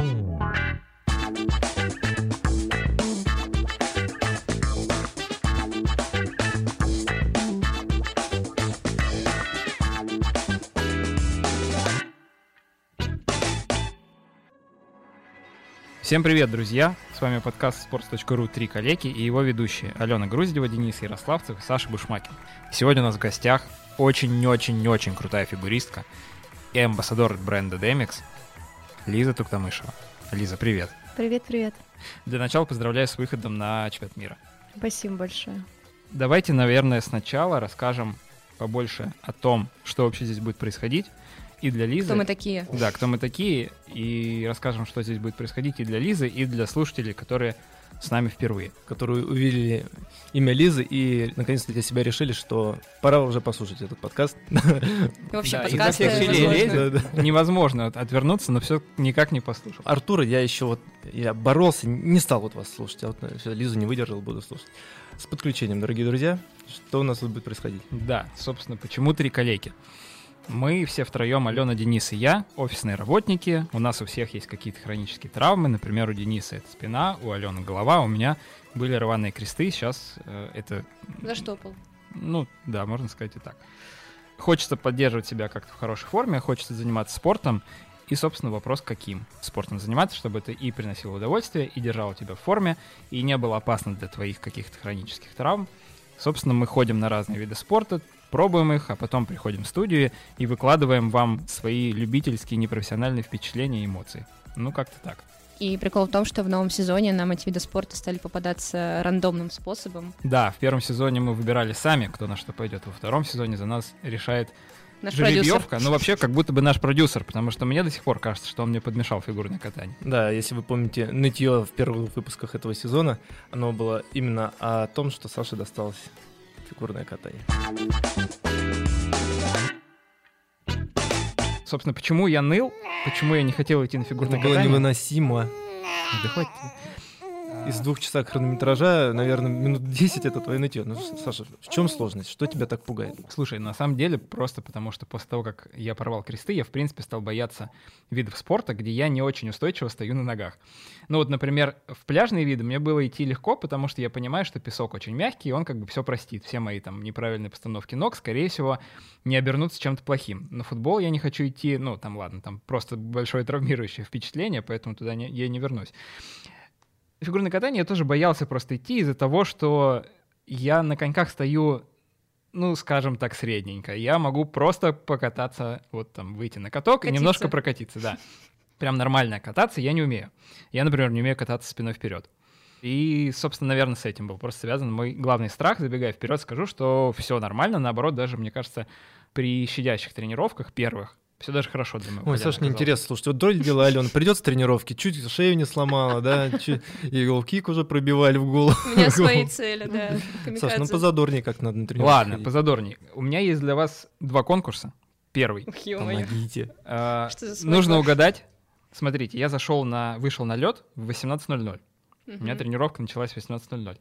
Всем привет, друзья! С вами подкаст sports.ru «Три коллеги» и его ведущие Алена Груздева, Денис Ярославцев и Саша Бушмакин. Сегодня у нас в гостях очень-очень-очень крутая фигуристка и амбассадор бренда Demix Лиза Туктамышева. Лиза, привет! Привет-привет! Для начала поздравляю с выходом на чемпионат мира. Спасибо большое. Давайте, наверное, сначала расскажем побольше о том, что вообще здесь будет происходить, и для Лизы. Кто мы такие? Да, кто мы такие, и расскажем, что здесь будет происходить и для Лизы, и для слушателей, которые с нами впервые. Которые увидели имя Лизы и наконец-то для себя решили, что пора уже послушать этот подкаст. И вообще Да, лезет, невозможно от- отвернуться, но все никак не послушал. Артура я еще вот, я боролся, не стал вот вас слушать, а вот э, всё, Лизу не выдержал, буду слушать. С подключением, дорогие друзья, что у нас тут будет происходить? Да, собственно, почему три коллеги? Мы все втроем, Алена, Денис и я, офисные работники. У нас у всех есть какие-то хронические травмы. Например, у Дениса это спина, у Алены голова, у меня были рваные кресты. Сейчас э, это, Заштопал. ну да, можно сказать и так. Хочется поддерживать себя как-то в хорошей форме, хочется заниматься спортом. И, собственно, вопрос, каким спортом заниматься, чтобы это и приносило удовольствие, и держало тебя в форме, и не было опасно для твоих каких-то хронических травм. Собственно, мы ходим на разные виды спорта, пробуем их, а потом приходим в студию и выкладываем вам свои любительские, непрофессиональные впечатления и эмоции. Ну, как-то так. И прикол в том, что в новом сезоне нам эти виды спорта стали попадаться рандомным способом. Да, в первом сезоне мы выбирали сами, кто на что пойдет. Во втором сезоне за нас решает Наш продюсер. жеребьевка. Ну, вообще, как будто бы наш продюсер, потому что мне до сих пор кажется, что он мне подмешал фигурное катание. Да, если вы помните нытье в первых выпусках этого сезона, оно было именно о том, что Саше досталось фигурное катание. Собственно, почему я ныл, почему я не хотел идти на Это фигурное было катание. невыносимо. Да хоть Из двух часа хронометража, наверное, минут 10 это твое нытье. Ну, Саша, в чем сложность? Что тебя так пугает? Слушай, на самом деле просто потому, что после того, как я порвал кресты, я, в принципе, стал бояться видов спорта, где я не очень устойчиво стою на ногах. Ну вот, например, в пляжные виды мне было идти легко, потому что я понимаю, что песок очень мягкий, и он как бы все простит. Все мои там неправильные постановки ног, скорее всего, не обернутся чем-то плохим. На футбол я не хочу идти, ну там ладно, там просто большое травмирующее впечатление, поэтому туда не- я не вернусь. Фигурное катание я тоже боялся просто идти из-за того, что я на коньках стою ну, скажем так, средненько. Я могу просто покататься, вот там, выйти на каток и Катиться. немножко прокатиться, да. Прям нормально кататься я не умею. Я, например, не умею кататься спиной вперед. И, собственно, наверное, с этим был просто связан мой главный страх. Забегая вперед, скажу, что все нормально. Наоборот, даже, мне кажется, при щадящих тренировках первых все даже хорошо для моего Ой, Саша, мне оказалось. интересно, слушайте, вот дроль дела, Алена, придет с тренировки, чуть шею не сломала, да, чуть- и голкик уже пробивали в голову. У меня свои цели, да. Саш, ну позадорнее как надо на тренировку Ладно, ходить. позадорней. У меня есть для вас два конкурса. Первый. Помогите. А? Нужно угадать. Смотрите, я зашел на, вышел на лед в 18.00. У меня тренировка началась в 18.00.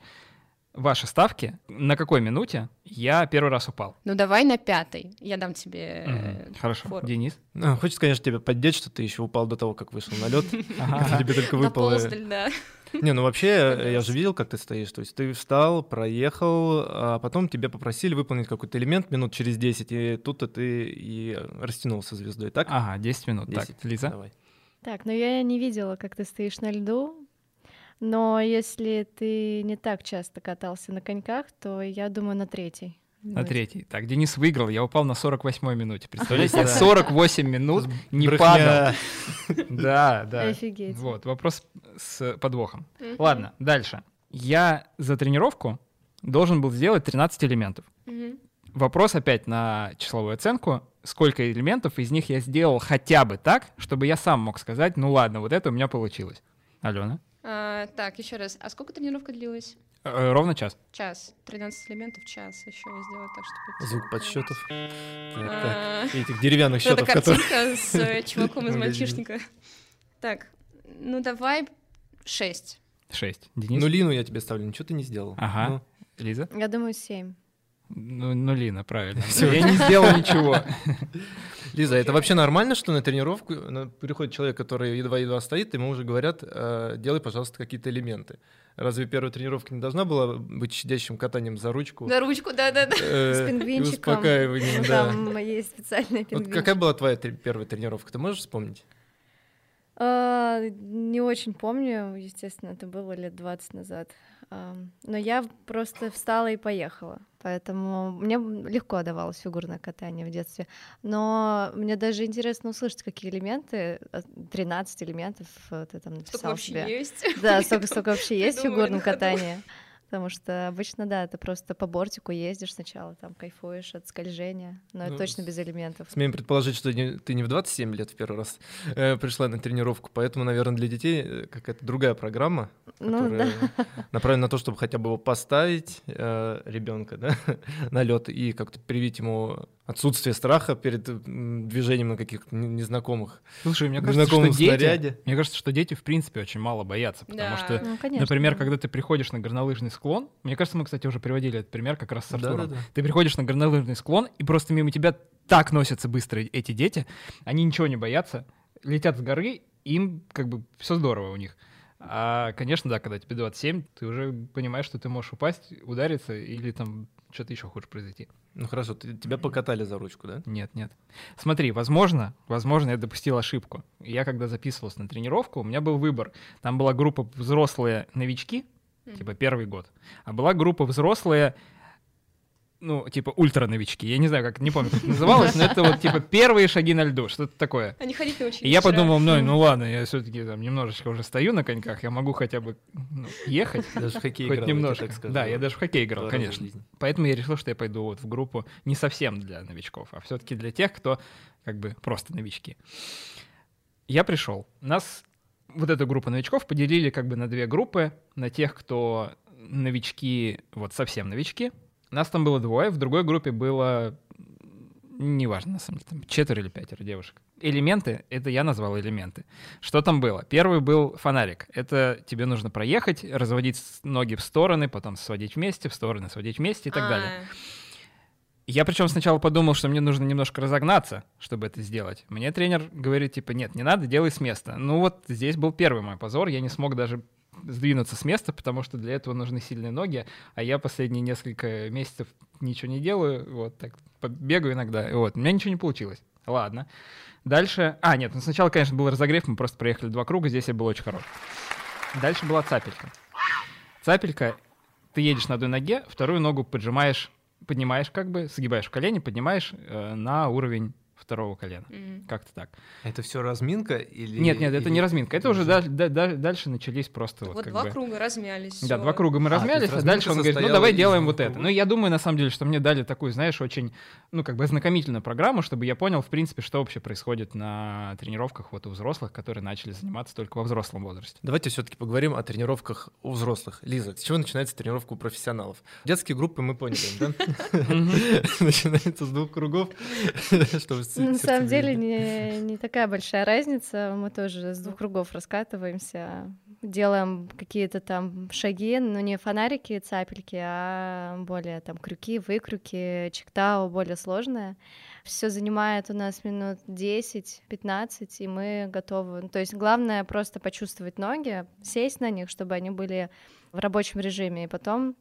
Ваши ставки, на какой минуте я первый раз упал? Ну давай на пятой. Я дам тебе Мгм. Хорошо. фору. Денис? А, Хочется, конечно, тебя поддеть, что ты еще упал до того, как вышел на лед. Ага. Тебе только выпало. Не, ну вообще, я же видел, как ты стоишь. То есть ты встал, проехал, а потом тебе попросили выполнить какой-то элемент минут через 10, и тут-то ты и растянулся звездой, так? Ага, 10 минут. 10. Так, Лиза? Давай. Так, ну я не видела, как ты стоишь на льду, но если ты не так часто катался на коньках, то я думаю на третий. На третий. Так, Денис выиграл, я упал на 48-й минуте. Представляете, я Да. 48 минут не падал. Да, да. Офигеть. Вот, вопрос с подвохом. Ладно, дальше. Я за тренировку должен был сделать 13 элементов. Вопрос опять на числовую оценку. Сколько элементов из них я сделал хотя бы так, чтобы я сам мог сказать, ну ладно, вот это у меня получилось. Алена? А, Так, еще раз. А сколько тренировка длилась? Э, ровно час. Час. 13 элементов, час. Еще я сделаю так, чтобы... Звук подсчетов. Так, А, Этих деревянных Это счетов, которые... картинка с э, чуваком из мальчишника. Так, ну давай 6. Шесть. Денис? Ну, Лину я тебе ставлю, ничего ты не сделал. Ага. Ну, Лиза? Я думаю семь. Ну, ну Лина, правильно. Я не сделал ничего. Лиза, это вообще нормально, что на тренировку приходит человек, который едва-едва стоит, ему уже говорят, э, делай, пожалуйста, какие-то элементы. Разве первая тренировка не должна была быть сидящим катанием за ручку? За ручку, да-да-да. э, С пингвинчиком. успокаиванием, да. Там есть специальный Вот пингвинчик. какая была твоя первая тренировка? Ты можешь вспомнить? А, Не очень помню, естественно, это было лет 20 назад. Но я просто встала и поехала. Поэтому мне легко давалось фигурное катание в детстве. Но мне даже интересно услышать, какие элементы, а, 13 элементов э, ты там Столько написал вообще себе. есть. Да, столько, столько вообще есть в Придумали фигурном на ходу. катании. Потому что обычно, да, ты просто по бортику ездишь сначала, там кайфуешь от скольжения, но это Ну, точно без элементов. Смеем предположить, что не- ты не в 27 лет в первый раз э, пришла на тренировку, поэтому, наверное, для детей э, какая-то другая программа, Ну да. направлена на то, чтобы хотя бы его поставить, ребенка, да, на лед и как-то привить ему отсутствие страха перед движением на каких-то не- незнакомых, Слушай, мне кажется, что дети... снаряде. Мне кажется, что дети, в принципе, очень мало боятся, потому Да. что Ну, конечно. Например, да. когда ты приходишь на горнолыжный склон, мне кажется, мы, кстати, уже приводили этот пример как раз с Артуром. Да-да-да. Ты приходишь на горнолыжный склон, и просто мимо тебя так носятся быстро эти дети, они ничего не боятся, летят с горы, им как бы все здорово у них. А, конечно, да, когда тебе 27, ты уже понимаешь, что ты можешь упасть, удариться или там что-то еще хуже произойти. Ну хорошо, ты- тебя покатали за ручку, да? Нет, нет. Смотри, возможно, возможно, я допустил ошибку. Я когда записывался на тренировку, у меня был выбор. Там была группа взрослые новички, типа первый год, а была группа взрослые, ну, типа ультра-новички. Я не знаю, как, не помню, как это называлось, но это вот типа первые шаги на льду, что-то такое. Они ходить научились И я подумал, ну, ну ладно, я все-таки там немножечко уже стою на коньках, я могу хотя бы ну, ехать. Даже в хоккей Хоть играл, немножко. так скажу. Да, я даже в хоккей играл, конечно. жизни. Поэтому я решил, что я пойду вот в группу не совсем для новичков, а все-таки для тех, кто как бы просто новички. Я пришел. Нас вот эту группу новичков поделили как бы на две группы. На тех, кто новички, вот совсем новички. Нас там было двое, в другой группе было, неважно, на самом деле, там четверо или пятеро девушек. Элементы, это я назвал элементы. Что там было? Первый был фонарик. Это тебе нужно проехать, разводить ноги в стороны, потом сводить вместе, в стороны, сводить вместе и так далее. А, Я причем сначала подумал, что мне нужно немножко разогнаться, чтобы это сделать. Мне тренер говорит, типа, нет, не надо, делай с места. Ну вот здесь был первый мой позор, я не смог даже сдвинуться с места, потому что для этого нужны сильные ноги, а я последние несколько месяцев ничего не делаю, вот так бегаю иногда, вот, у меня ничего не получилось. Ладно. Дальше... А, нет, ну сначала, конечно, был разогрев, мы просто проехали два круга, здесь я был очень хорош. Дальше была цапелька. Цапелька, ты едешь на одной ноге, вторую ногу поджимаешь, поднимаешь как бы, сгибаешь колени, поднимаешь э, на уровень второго колена. м. Как-то так. Это все разминка или... Нет, нет, это или- не разминка. Это уже да- да- да- дальше начались просто вот, Вот как два бы... круга размялись. Да, всё. два круга мы А, размялись, а дальше он говорит, ну давай делаем вот это. Ну я думаю, на самом деле, что мне дали такую, знаешь, очень, ну как бы ознакомительную программу, чтобы я понял, в принципе, что вообще происходит на тренировках вот у взрослых, которые начали заниматься только во взрослом возрасте. Давайте все-таки поговорим о тренировках у взрослых. Лиза, с чего начинается тренировка у профессионалов? Детские группы мы поняли, да? Начинается с двух кругов. чтобы На самом деле не, не такая большая разница. Мы тоже с двух кругов раскатываемся, делаем какие-то там шаги, но не фонарики цапельки, а более там крюки, выкрюки, чектау, более сложное. Все занимает у нас минут 10-15, и мы готовы. То есть главное просто почувствовать ноги, сесть на них, чтобы они были в рабочем режиме, и потом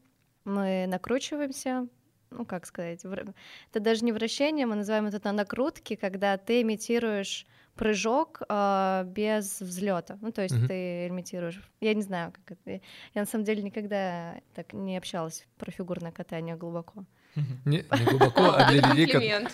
мы накручиваемся, ну, как сказать, вр- это даже не вращение, мы называем это на накрутки, когда ты имитируешь прыжок а, без взлета. Ну, то есть Мгм. ты имитируешь. Я не знаю, как это. Я на самом деле никогда так не общалась про фигурное катание глубоко. Не, не глубоко, а для людей, как...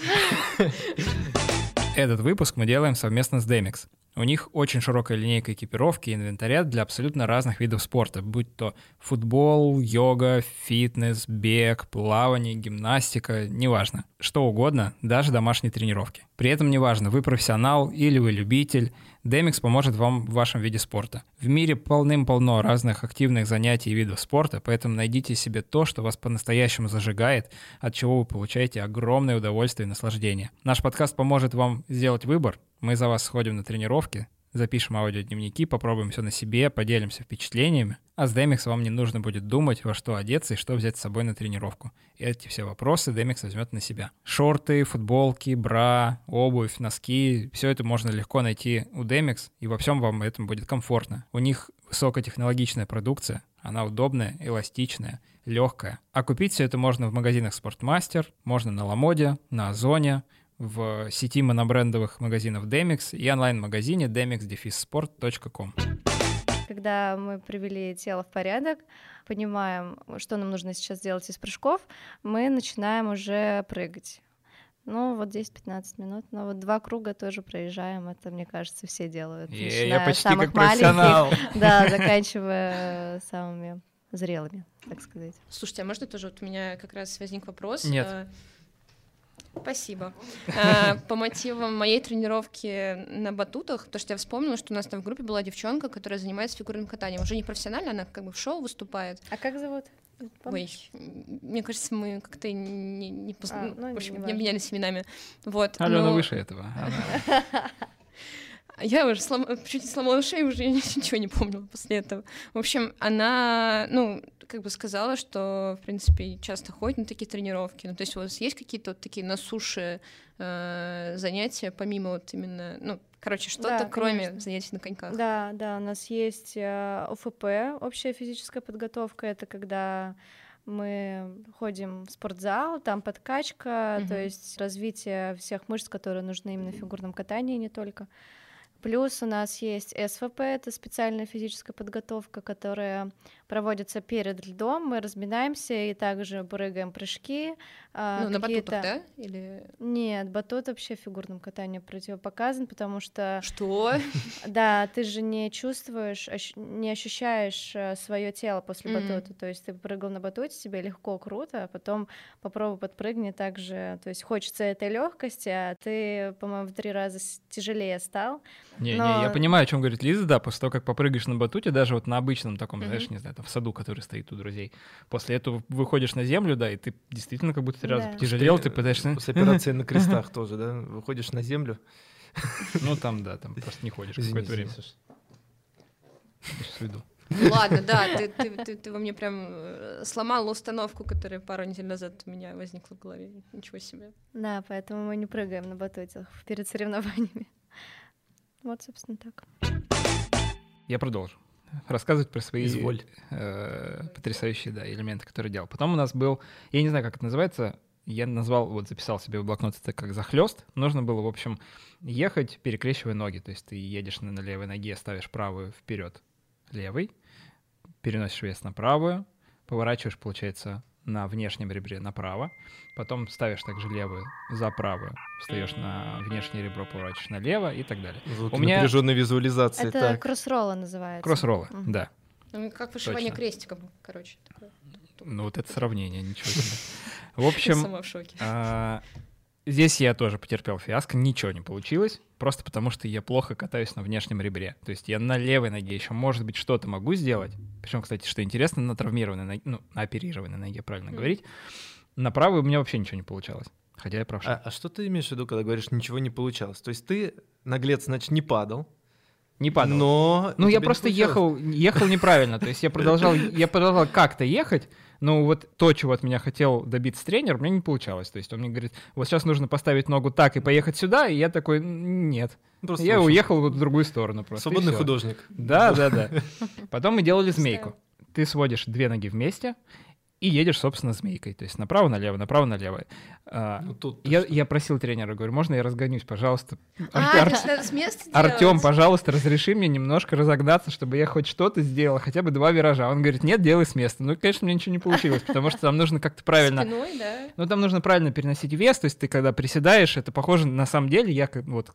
Этот выпуск мы делаем совместно с Demix. У них очень широкая линейка экипировки и инвентаря для абсолютно разных видов спорта, будь то футбол, йога, фитнес, бег, плавание, гимнастика, неважно. Что угодно, даже домашние тренировки. При этом неважно, вы профессионал или вы любитель, Demix поможет вам в вашем виде спорта. В мире полным-полно разных активных занятий и видов спорта, поэтому найдите себе то, что вас по-настоящему зажигает, от чего вы получаете огромное удовольствие и наслаждение. Наш подкаст поможет вам сделать выбор. Мы за вас сходим на тренировки, запишем аудиодневники, попробуем все на себе, поделимся впечатлениями. А с Демикс вам не нужно будет думать, во что одеться и что взять с собой на тренировку. Эти все вопросы Демикс возьмет на себя. Шорты, футболки, бра, обувь, носки — все это можно легко найти у Demix, и во всем вам этом будет комфортно. У них высокотехнологичная продукция, она удобная, эластичная, легкая. А купить все это можно в магазинах Спортмастер, можно на Ламоде, на Озоне, в сети монобрендовых магазинов Demix и онлайн-магазине demix-sport.com. Когда мы привели тело в порядок, понимаем, что нам нужно сейчас сделать из прыжков, мы начинаем уже прыгать. Ну, вот 10-15 минут. Но вот два круга тоже проезжаем. Это, мне кажется, все делают. Е, я почти как профессионал. Да, заканчивая самыми зрелыми, так сказать. Слушайте, а можно тоже вот у меня как раз возник вопрос? Нет. А, Спасибо. А, по мотивам моей тренировки на батутах, то, что я вспомнила, что у нас там в группе была девчонка, которая занимается фигурным катанием. Уже не профессионально, она как бы в шоу выступает. А как зовут? Помнишь? Ой, мне кажется, мы как-то не, не, поз... а, ну, в общем, не, не обменялись именами. Вот. Алена но... выше этого. Я уже слом... чуть не сломала шею, уже ничего не помню после этого. В общем, она, ну, как бы сказала, что, в принципе, часто ходит на такие тренировки. Ну, то есть у вас есть какие-то вот такие на суше э, занятия, помимо вот именно, ну, короче, что-то, Да, кроме конечно. занятий на коньках? Да, да, у нас есть э, ОФП, общая физическая подготовка. Это когда мы ходим в спортзал, там подкачка, Мгм. то есть развитие всех мышц, которые нужны именно в фигурном катании, не только. Плюс у нас есть СВП, это специальная физическая подготовка, которая проводится перед льдом. Мы разминаемся и также прыгаем прыжки. а, Ну, на батутах, да? Или... Нет, батут вообще фигурному катанию противопоказан, потому что Что? да, ты же не чувствуешь, не ощущаешь свое тело после батута. То есть ты прыгал на батуте, тебе легко, круто, а потом попробуй подпрыгни так же. То есть хочется этой легкости, а ты, по-моему, в три раза тяжелее стал. Не, Но- не, я понимаю, о чем говорит Лиза, да, после того, как попрыгаешь на батуте, даже вот на обычном таком, знаешь, не знаю, там в саду, который стоит у друзей, после этого выходишь на землю, да, и ты действительно как будто три раза Да. потяжелел, ты пытаешься... С операцией на крестах тоже, да? Выходишь на землю. Ну там, да, там просто не ходишь какое-то время. Сейчас уйду. Ладно, да, ты, ты, ты, ты во мне прям э, сломала установку, которая пару недель назад у меня возникла в голове. Ничего себе. Да, поэтому мы не прыгаем на батуте перед соревнованиями. Вот, собственно, так. Я продолжу рассказывать про свои Изволь. э, потрясающие да, элементы, которые делал. Потом у нас был, я не знаю, как это называется, я назвал, вот записал себе в блокнот это как захлест. Нужно было, в общем, ехать, перекрещивая ноги. То есть ты едешь на, на левой ноге, ставишь правую вперед левой, переносишь вес на правую, поворачиваешь, получается, на внешнем ребре направо, потом ставишь также левую за правую, встаешь на внешнее ребро, поворачиваешь налево и так далее. Звуки У меня- напряженной визуализации. Это Так. кроссролла называется. Кроссроллы, Мгм. да. Ну, Как вышивание Точно. крестиком, короче. Такое. Ну вот это сравнение, ничего себе. В общем, Здесь я тоже потерпел фиаско, ничего не получилось, просто потому что я плохо катаюсь на внешнем ребре. То есть я на левой ноге еще, может быть, что-то могу сделать. Причем, кстати, что интересно, на травмированной ноге, ну, на оперированной ноге, правильно Мгм. говорить. На правой у меня вообще ничего не получалось. Хотя я правша. А, а что ты имеешь в виду, когда говоришь, ничего не получалось? То есть ты, наглец, значит, не падал, не падал. но... Ну, я просто ехал, ехал неправильно. То есть я продолжал, я продолжал как-то ехать, но вот то, чего от меня хотел добиться тренер, у меня не получалось. То есть он мне говорит, вот сейчас нужно поставить ногу так и поехать сюда, и я такой, «Н- нет. Ну, Просто я ушел. уехал вот в другую сторону просто. Свободный художник. Да, да, да. Потом мы делали змейку. Ты сводишь две ноги вместе и едешь, собственно, змейкой. То есть направо, налево, направо, налево. А, Ну, тут Я, я просил тренера, говорю, можно я разгонюсь, пожалуйста? А, Ар- Артем, пожалуйста, разреши мне немножко разогнаться, чтобы я хоть что-то сделал, хотя бы два виража. Он говорит, нет, делай с места. Ну, конечно, мне ничего не получилось, потому что там нужно как-то правильно... Спиной, да. Ну, там нужно правильно переносить вес, то есть ты когда приседаешь, это похоже, на самом деле, я как вот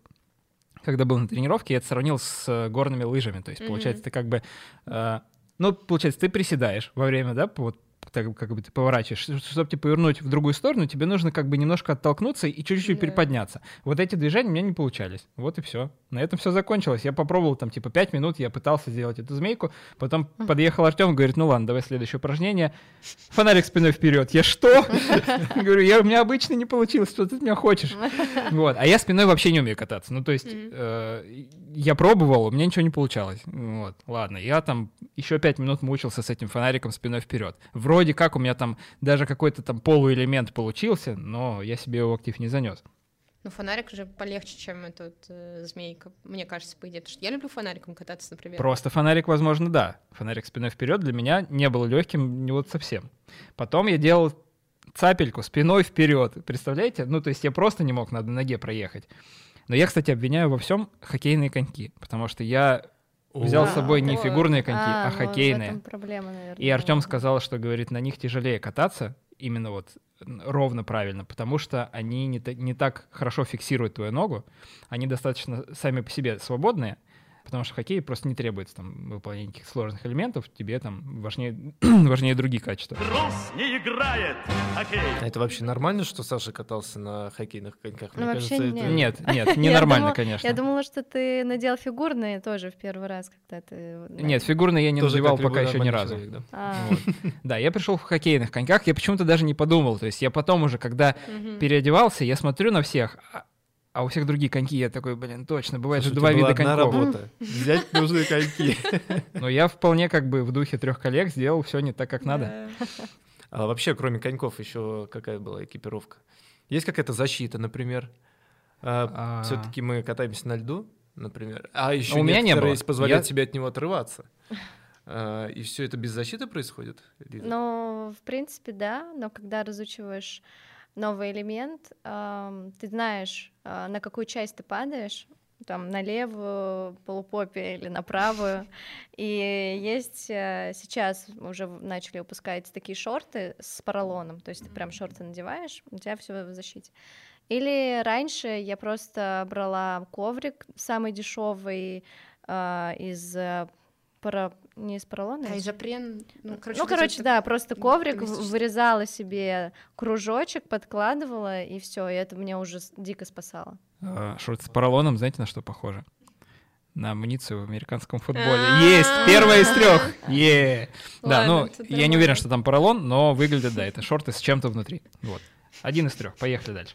когда был на тренировке, я это сравнил с э, горными лыжами. То есть, Мгм. получается, ты как бы... э, ну, получается, ты приседаешь во время, да, вот так, как бы ты поворачиваешь, чтобы тебе повернуть в другую сторону, тебе нужно как бы немножко оттолкнуться и чуть-чуть Да. приподняться. Вот эти движения у меня не получались. Вот и все. На этом все закончилось. Я попробовал там типа 5 минут, я пытался сделать эту змейку, потом подъехал Артем, говорит, ну ладно, давай следующее упражнение. Фонарик спиной вперед. Я что? Говорю, я, у меня обычно не получилось, что ты от меня хочешь? Вот. А я спиной вообще не умею кататься. Ну, то есть, э, я пробовал, у меня ничего не получалось. Вот. Ладно, я там еще пять минут мучился с этим фонариком спиной вперед. Вроде как у меня там даже какой-то там полуэлемент получился, но я себе его актив не занес. Ну, фонарик же полегче, чем эта вот, э, змейка, мне кажется, по идее. Потому что я люблю фонариком кататься, например. Просто фонарик, возможно, да. Фонарик спиной вперед для меня не был легким не вот совсем. Потом я делал цапельку спиной вперед. Представляете? Ну, то есть я просто не мог на одной ноге проехать. Но я, кстати, обвиняю во всем хоккейные коньки, потому что я взял с А, собой не фигурные коньки, а, в хоккейные. этом проблема, наверное. И Артем сказал, что, говорит, на них тяжелее кататься, именно вот ровно правильно, потому что они не, не так хорошо фиксируют твою ногу, они достаточно сами по себе свободные, потому что в хоккее просто не требуется там выполнение никаких сложных элементов, тебе там важнее, важнее другие качества. Трус не играет хоккей. А это вообще нормально, что Саша катался на хоккейных коньках? Ну, вообще это- нет. Нет, нет, Я ненормально, думала- конечно. Я думала, что ты надел фигурные тоже в первый раз, когда ты... Нет, фигурные я не надевал пока еще ни разу. да. А. Да, я пришел в хоккейных коньках, я почему-то даже не подумал. То есть я потом уже, когда переодевался, я смотрю на всех, а- а у всех другие коньки, я такой, блин, точно, бывает же Слушай, у два была вида одна коньков. работа. Взять нужные коньки. Но я вполне как бы в духе трех коллег сделал все не так, как надо. А вообще, кроме коньков, еще какая была экипировка? Есть какая-то защита, например? А. Все-таки мы катаемся на льду, например. А еще у меня не было. позволяют Я- себе от него отрываться. А, И все это без защиты происходит? Ну, в принципе, да, но когда разучиваешь новый элемент, ты знаешь, а, на какую часть ты падаешь, там, на левую полупопе или на правую. И есть э, сейчас уже начали выпускать такие шорты с поролоном, то есть ты прям шорты надеваешь, у тебя все в защите. Или раньше я просто брала коврик самый дешевый из э, пара- не из поролона, А из изопрен, ну, короче, ну, короче, да, просто коврик, вырезала себе кружочек, подкладывала, и все, и это меня уже дико спасало. А, Шорт с поролоном, знаете, на что похоже? На амуницию в американском футболе. А. Есть! Первая из трех! Е! Да, ну, я не уверен, что там поролон, но выглядит, да, это шорты с чем-то внутри. Вот. Один из трех. Поехали дальше.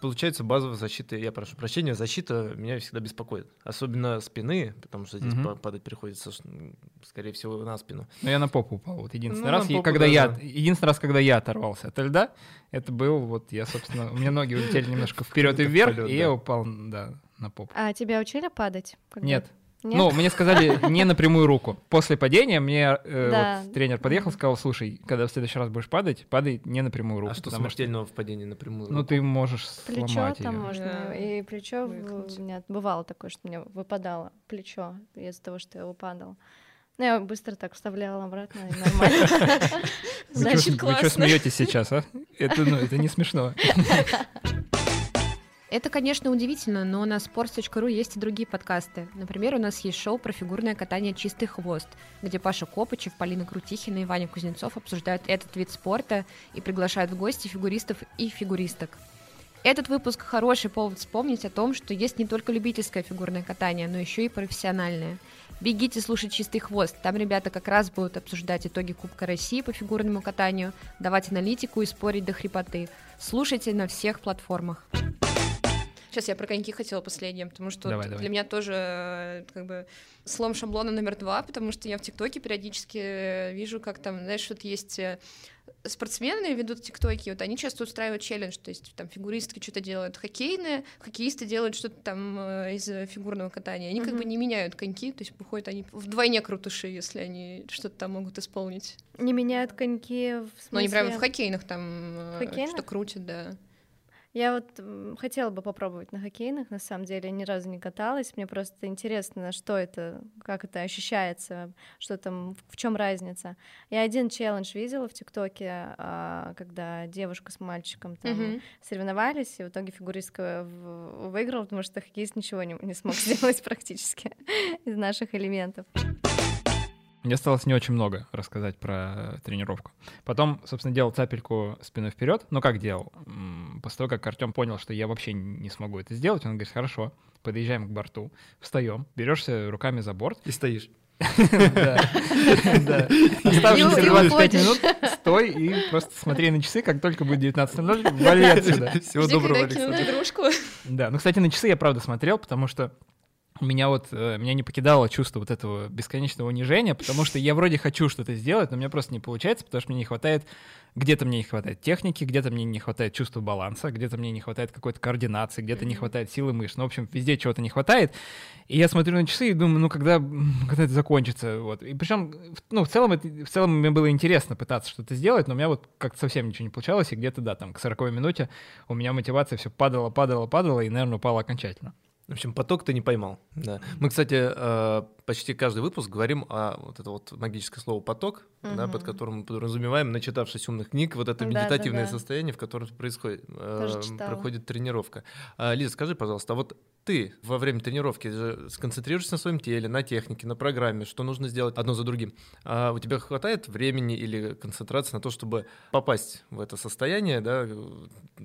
Получается, базовая защита, я прошу прощения, защита меня всегда беспокоит. Особенно спины, потому что здесь па- падать приходится, скорее всего, на спину. Но я на попу упал. Вот единственный Ну, раз, попу, когда да, я, да. единственный раз, когда я оторвался от льда, это был вот я, собственно, у меня ноги улетели немножко вперед и вверх, и я упал, да, на попу. А тебя учили падать? Нет. Нет? Ну, мне сказали не напрямую руку. После падения мне э, Да. вот тренер подъехал, сказал, слушай, когда в следующий раз будешь падать, падай не напрямую руку. а что смертельного в падении напрямую? Ну, ты можешь Плечо сломать там можно, Да. и плечо, Выкнуть. у меня бывало такое, что мне выпадало плечо из-за того, что я выпадала. Ну, я быстро так вставляла обратно, и нормально. Значит, чё- Вы что классно. смеетесь сейчас, а? Это, ну, это не смешно. Это, конечно, удивительно, но на sports.ru есть и другие подкасты. Например, у нас есть шоу про фигурное катание «Чистый хвост», где Паша Копычев, Полина Крутихина и Ваня Кузнецов обсуждают этот вид спорта и приглашают в гости фигуристов и фигуристок. Этот выпуск хороший повод вспомнить о том, что есть не только любительское фигурное катание, но еще и профессиональное. Бегите слушать «Чистый хвост», там ребята как раз будут обсуждать итоги Кубка России по фигурному катанию, давать аналитику и спорить до хрипоты. Слушайте на всех платформах. Сейчас я про коньки хотела последнее, потому что Давай, вот давай. для меня тоже э, как бы слом шаблона номер два, потому что я в ТикТоке периодически э, вижу, как там, знаешь, вот есть э, спортсмены ведут ТикТоки, вот они часто устраивают челлендж, то есть там фигуристки что-то делают хоккейные, хоккеисты делают что-то там из фигурного катания. Они как бы не меняют коньки, то есть выходят они вдвойне крутыши, если они что-то там могут исполнить. Не меняют коньки в смысле... Но они прямо в хоккейных там э, хоккейных? что крутят, да. Я вот хотела бы попробовать на хоккейных, на самом деле, ни разу не каталась. Мне просто интересно, что это, как это ощущается, что там, в чем разница. Я один челлендж видела в ТикТоке, а, когда девушка с мальчиком там Мгм. соревновались, и в итоге фигуристка выиграла, потому что хоккеист ничего не, не смог сделать практически из наших элементов. Мне осталось не очень много рассказать про тренировку. Потом, собственно, делал цапельку спиной вперед. Ну, как делал? После того, как Артем понял, что я вообще не смогу это сделать, он говорит, хорошо, подъезжаем к борту, встаем, берешься руками за борт, И стоишь. Оставшиеся И 25 уходишь. минут стой и просто смотри на часы, как только будет 19.00, вали отсюда. Всего доброго, Александр. игрушку. Да, ну, кстати, на часы я правда смотрел, потому что меня вот, э, меня не покидало чувство вот этого бесконечного унижения, потому что я вроде хочу что-то сделать, но у меня просто не получается, потому что мне не хватает, где-то мне не хватает техники, где-то мне не хватает чувства баланса, где-то мне не хватает какой-то координации, где-то не хватает силы мышц, ну, в общем, везде чего-то не хватает, и я смотрю на часы и думаю, ну, когда, когда это закончится, вот, и причем, ну, в целом, это- в целом мне было интересно пытаться что-то сделать, но у меня вот как-то совсем ничего не получалось, и где-то, да, там, к 40 минуте у меня мотивация все падала, падала, падала, и, наверное, упала окончательно. В общем, поток ты не поймал. Да. Мы, кстати, э, почти каждый выпуск говорим о вот это вот магическое слово поток, да, под которым мы подразумеваем, начитавшись умных книг, вот это Да, медитативное да, да. состояние, в котором происходит, э, проходит тренировка. А, Лиза, скажи, пожалуйста, а вот ты во время тренировки сконцентрируешься на своем теле, на технике, на программе, что нужно сделать одно за другим. А у тебя хватает времени или концентрации на то, чтобы попасть в это состояние, да,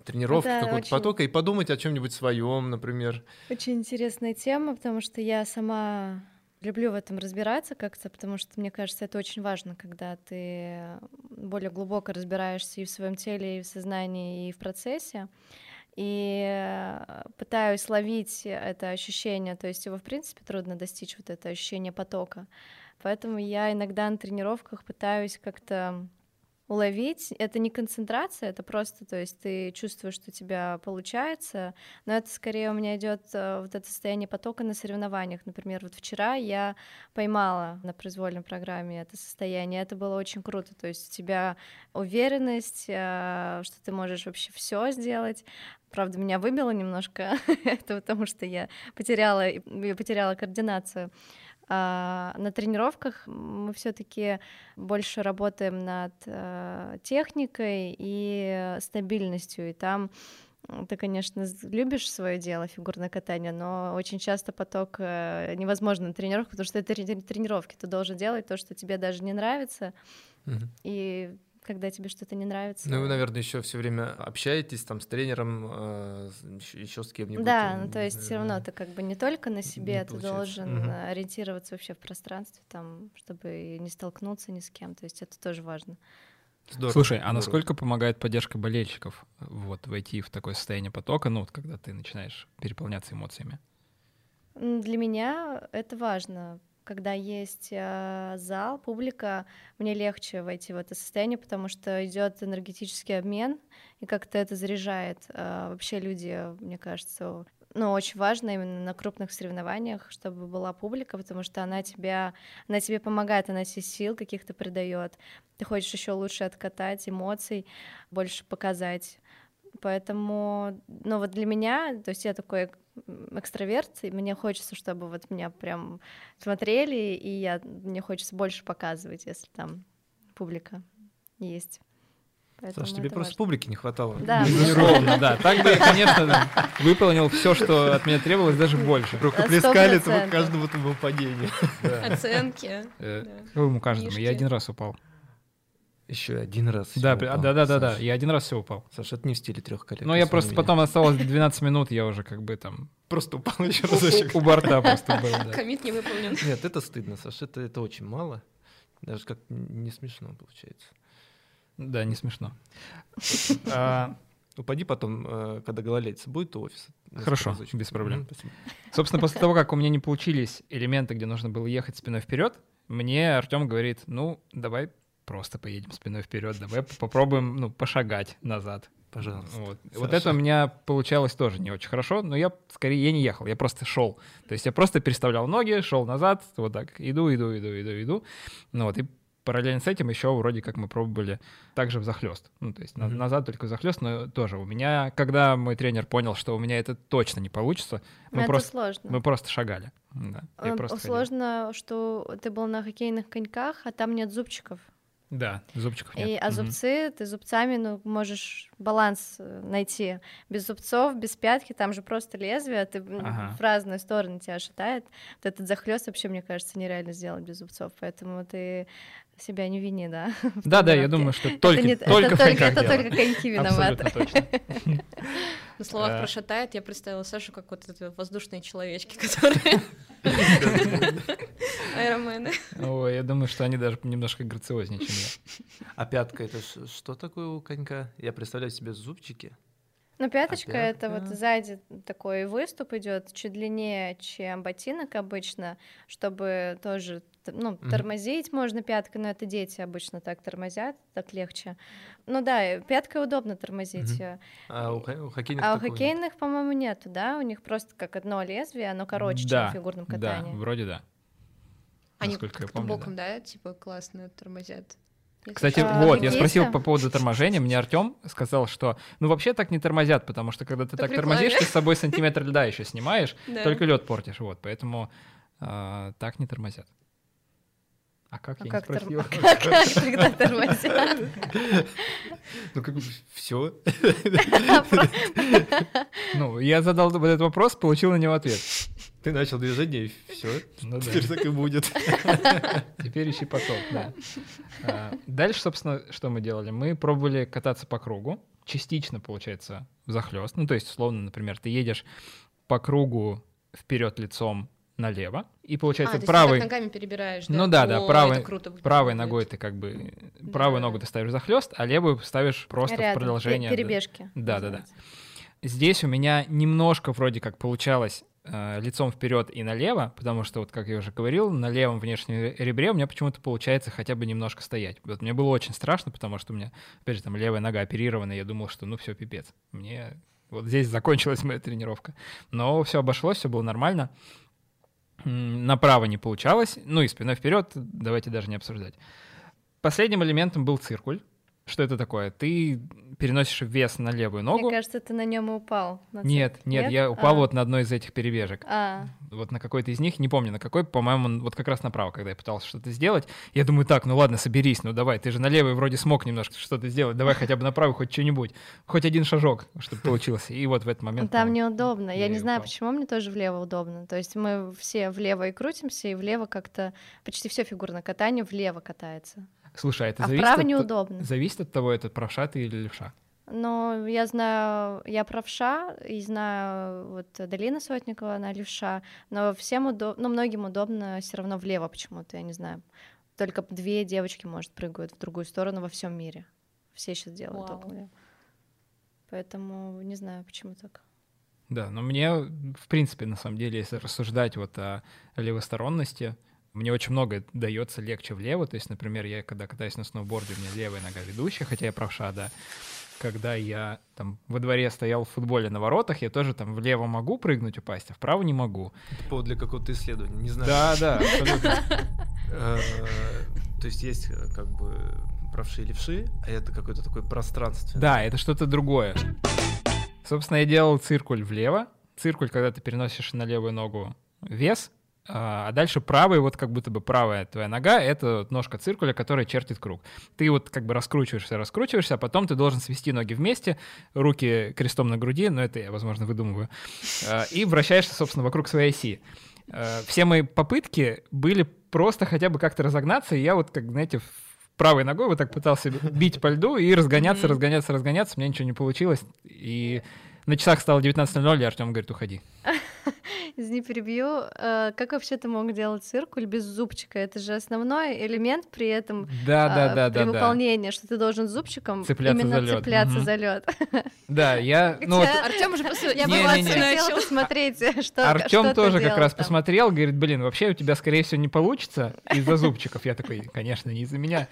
тренировки, Это какого-то очень- потока и подумать о чем-нибудь своем, например? Очень интересная тема, потому что я сама люблю в этом разбираться как-то, потому что мне кажется, это очень важно, когда ты более глубоко разбираешься и в своем теле, и в сознании, и в процессе. И э, пытаюсь ловить это ощущение, то есть его, в принципе, трудно достичь, вот это ощущение потока. Поэтому я иногда на тренировках пытаюсь как-то уловить. Это не концентрация, это просто, то есть ты чувствуешь, что у тебя получается, но это скорее у меня идет вот это состояние потока на соревнованиях. Например, вот вчера я поймала на произвольной программе это состояние, это было очень круто. То есть у тебя уверенность, э, что ты можешь вообще все сделать. Правда, меня выбило немножко это, потому что я потеряла, я потеряла координацию. А на тренировках мы все-таки больше работаем над э, техникой и стабильностью, и там ты, конечно, любишь свое дело, фигурное катание, но очень часто поток э, невозможно на тренировках, потому что это трени- тренировки. Ты должен делать то, что тебе даже не нравится, Мгм. и когда тебе что-то не нравится. Ну, вы, наверное, еще все время общаетесь там с тренером, еще, с кем-нибудь. Да, ну то есть все равно ты как бы не только на себе, ты получается. должен э, ориентироваться вообще в пространстве, там, чтобы не столкнуться ни с кем. То есть это тоже важно. Здорово, Слушай, а здорово. насколько помогает поддержка болельщиков вот войти в такое состояние потока, ну вот когда ты начинаешь переполняться эмоциями? Для меня это важно. Когда есть э, зал, публика, мне легче войти в это состояние, потому что идет энергетический обмен, и как-то это заряжает. А Вообще люди, мне кажется, ну, очень важно именно на крупных соревнованиях, чтобы была публика, потому что она тебя, она тебе помогает, она тебе сил каких-то придает. Ты хочешь еще лучше откатать эмоций, больше показать. Поэтому, ну вот для меня, то есть я такой экстраверт, и мне хочется, чтобы вот меня прям смотрели, и я, мне хочется больше показывать, если там публика есть. Поэтому Саш, тебе просто важно. публики не хватало. Да, Ровно, да. Так бы я, конечно, выполнил все, что от меня требовалось, даже больше. Рукоплескали процентов. каждому твоему падению. Оценки. Э, каждому? Я один раз упал. Еще один раз. Да, при- упал. да, да, да, да. Я один раз все упал. Саш, это не в стиле трех коллег. Но я просто потом осталось 12 минут, я уже как бы там просто упал еще разочек. у борта просто был. да. Коммит не выполнен. Нет, это стыдно, Саш, это, это очень мало. Даже как не смешно получается. Да, не смешно. А, Упади потом, э, когда гололедица будет у офиса. Хорошо, без проблем. Собственно, после того, как у меня не получились элементы, где нужно было ехать спиной вперед, мне Артем говорит, ну, давай просто поедем спиной вперед, давай попробуем, ну, пошагать назад. Пожалуйста. Вот. Вот это у меня получалось тоже не очень хорошо, но я скорее я не ехал, я просто шел. То есть я просто переставлял ноги, шел назад, вот так, иду, иду, иду, иду, иду. Ну вот, и параллельно с этим еще вроде как мы пробовали также в захлест. Ну, то есть Мгм. назад только в захлест, но тоже у меня, когда мой тренер понял, что у меня это точно не получится, мы это просто, сложно. мы просто шагали. Да, я Э, просто ходил. Сложно, что ты был на хоккейных коньках, а там нет зубчиков. Да, зубчиков нет. И, а зубцы, ты зубцами, ну, можешь баланс э, найти. Без зубцов, без пятки, там же просто лезвие, ты Ага. в разные стороны тебя шатает. Вот этот захлест вообще, мне кажется, нереально сделать без зубцов, поэтому ты себя не вини, да. Да, да, я думаю, что только, это только, это только коньки виноваты. На словах Э. про шатает я представила Сашу как вот эти воздушные человечки, которые аэромены. Ой, я думаю, что они даже немножко грациознее, чем я. А пятка это что такое у конька? Я представляю себе зубчики. Ну, пяточка это вот сзади такой выступ идет, чуть длиннее, чем ботинок обычно, чтобы тоже ну, Мгм. тормозить можно пяткой, но это дети обычно так тормозят, так легче. Ну да, и пяткой удобно тормозить. Э. А у, у хоккейных А у такого нет. хоккейных, по-моему, нету, да? У них просто как одно лезвие, оно короче, Да, чем в фигурном Да, катании. вроде да. Они Насколько как-то помню, да. боком, да, типа классно тормозят. Кстати. А, вот, я спросил по поводу торможения, мне Артем сказал, что ну вообще так не тормозят, потому что когда ты так тормозишь, ты с собой сантиметр льда еще снимаешь, Да. только лед портишь, вот, поэтому а, так не тормозят. А как А я как, не торм- спросил? а как тогда тормозят? Ну как бы все. Ну, я задал вот этот вопрос, получил на него ответ. Ты начал движение и все. Ну да. Теперь так и будет. Теперь ищи поток, да. А, Дальше, собственно, что мы делали? Мы пробовали кататься по кругу, частично, получается, захлест. Ну, то есть, условно, например, ты едешь по кругу вперед лицом налево, и А, получается то есть ты ногами перебираешь, да? ну да, да, О, правой, это круто правой ногой ты как бы Да, правую ногу ты ставишь захлест, а левую ставишь просто Рядом, в продолжение. Перебежки. Да, да, да. Здесь у меня немножко вроде как получалось э, лицом вперед и налево, потому что, вот как я уже говорил, на левом внешнем ребре у меня почему-то получается хотя бы немножко стоять. Вот мне было очень страшно, потому что у меня, опять же, там левая нога оперирована, и я думал, что ну все, пипец. Мне вот здесь закончилась моя тренировка. Но все обошлось, все было нормально. Направо не получалось, ну и спиной вперед, давайте даже не обсуждать. Последним элементом был циркуль. Что это такое? Ты переносишь вес на левую ногу. Мне кажется, ты на нем и упал. на Нет, цепь. нет, я упал А. вот на одной из этих перебежек. А, Вот на какой-то из них, не помню на какой, по-моему, вот как раз направо, когда я пытался что-то сделать. Я думаю, так, ну ладно, соберись, ну давай, ты же на левой вроде смог немножко что-то сделать, давай хотя бы на правой хоть что-нибудь, хоть один шажок, чтобы получился. И вот в этот момент... там неудобно. Я не знаю, почему мне тоже влево удобно. То есть мы все влево и крутимся, и влево как-то почти все фигурное катание влево катается. Слушай, а это А зависит, вправо от, неудобно. зависит от того, это правша ты или левша. Но я знаю, я правша, и знаю, вот Далина Сотникова, она левша, но всем удобно, ну, многим удобно все равно влево почему-то, я не знаю. Только две девочки, может, прыгают в другую сторону во всем мире. Все сейчас делают Вау. только влево. Поэтому не знаю, почему так. Да, но мне, в принципе, на самом деле, если рассуждать вот о левосторонности, мне очень много дается легче влево. То есть, например, я когда катаюсь на сноуборде, у меня левая нога ведущая, хотя я правша, да. Когда я там во дворе стоял в футболе на воротах, я тоже там влево могу прыгнуть, упасть, а вправо не могу. Повод для какого-то исследования, не знаю. Да, да, абсолютно. Э, То есть есть э, как бы правши и левши, а это какое-то такое пространственное. Да, это что-то другое. Собственно, я делал циркуль влево. Циркуль, когда ты переносишь на левую ногу вес, а а дальше правый, вот как будто бы правая твоя нога, это ножка циркуля, которая чертит круг. Ты вот как бы раскручиваешься, раскручиваешься, а потом ты должен свести ноги вместе, руки крестом на груди, но это я, возможно, выдумываю, а, и вращаешься, собственно, вокруг своей оси. А, Все мои попытки были просто хотя бы как-то разогнаться, и я вот, как, знаете, правой ногой вот так пытался бить по льду и разгоняться, разгоняться, разгоняться, у меня ничего не получилось, и на часах стало 19.00, и Артем говорит, уходи. Извини, перебью. Э, Как вообще ты мог делать циркуль без зубчика? Это же основной элемент при этом Да, а, да, да, при да, да. выполнении, что ты должен зубчиком Цепляться именно за лёд, цепляться мгм. за лед. Да, я, ну вот Артем уже просто Я Не, бы не, не. хотела посмотреть, что Артем тоже как раз там. посмотрел, говорит, блин, вообще у тебя, скорее всего, не получится из-за зубчиков. Я такой, конечно, не из-за меня.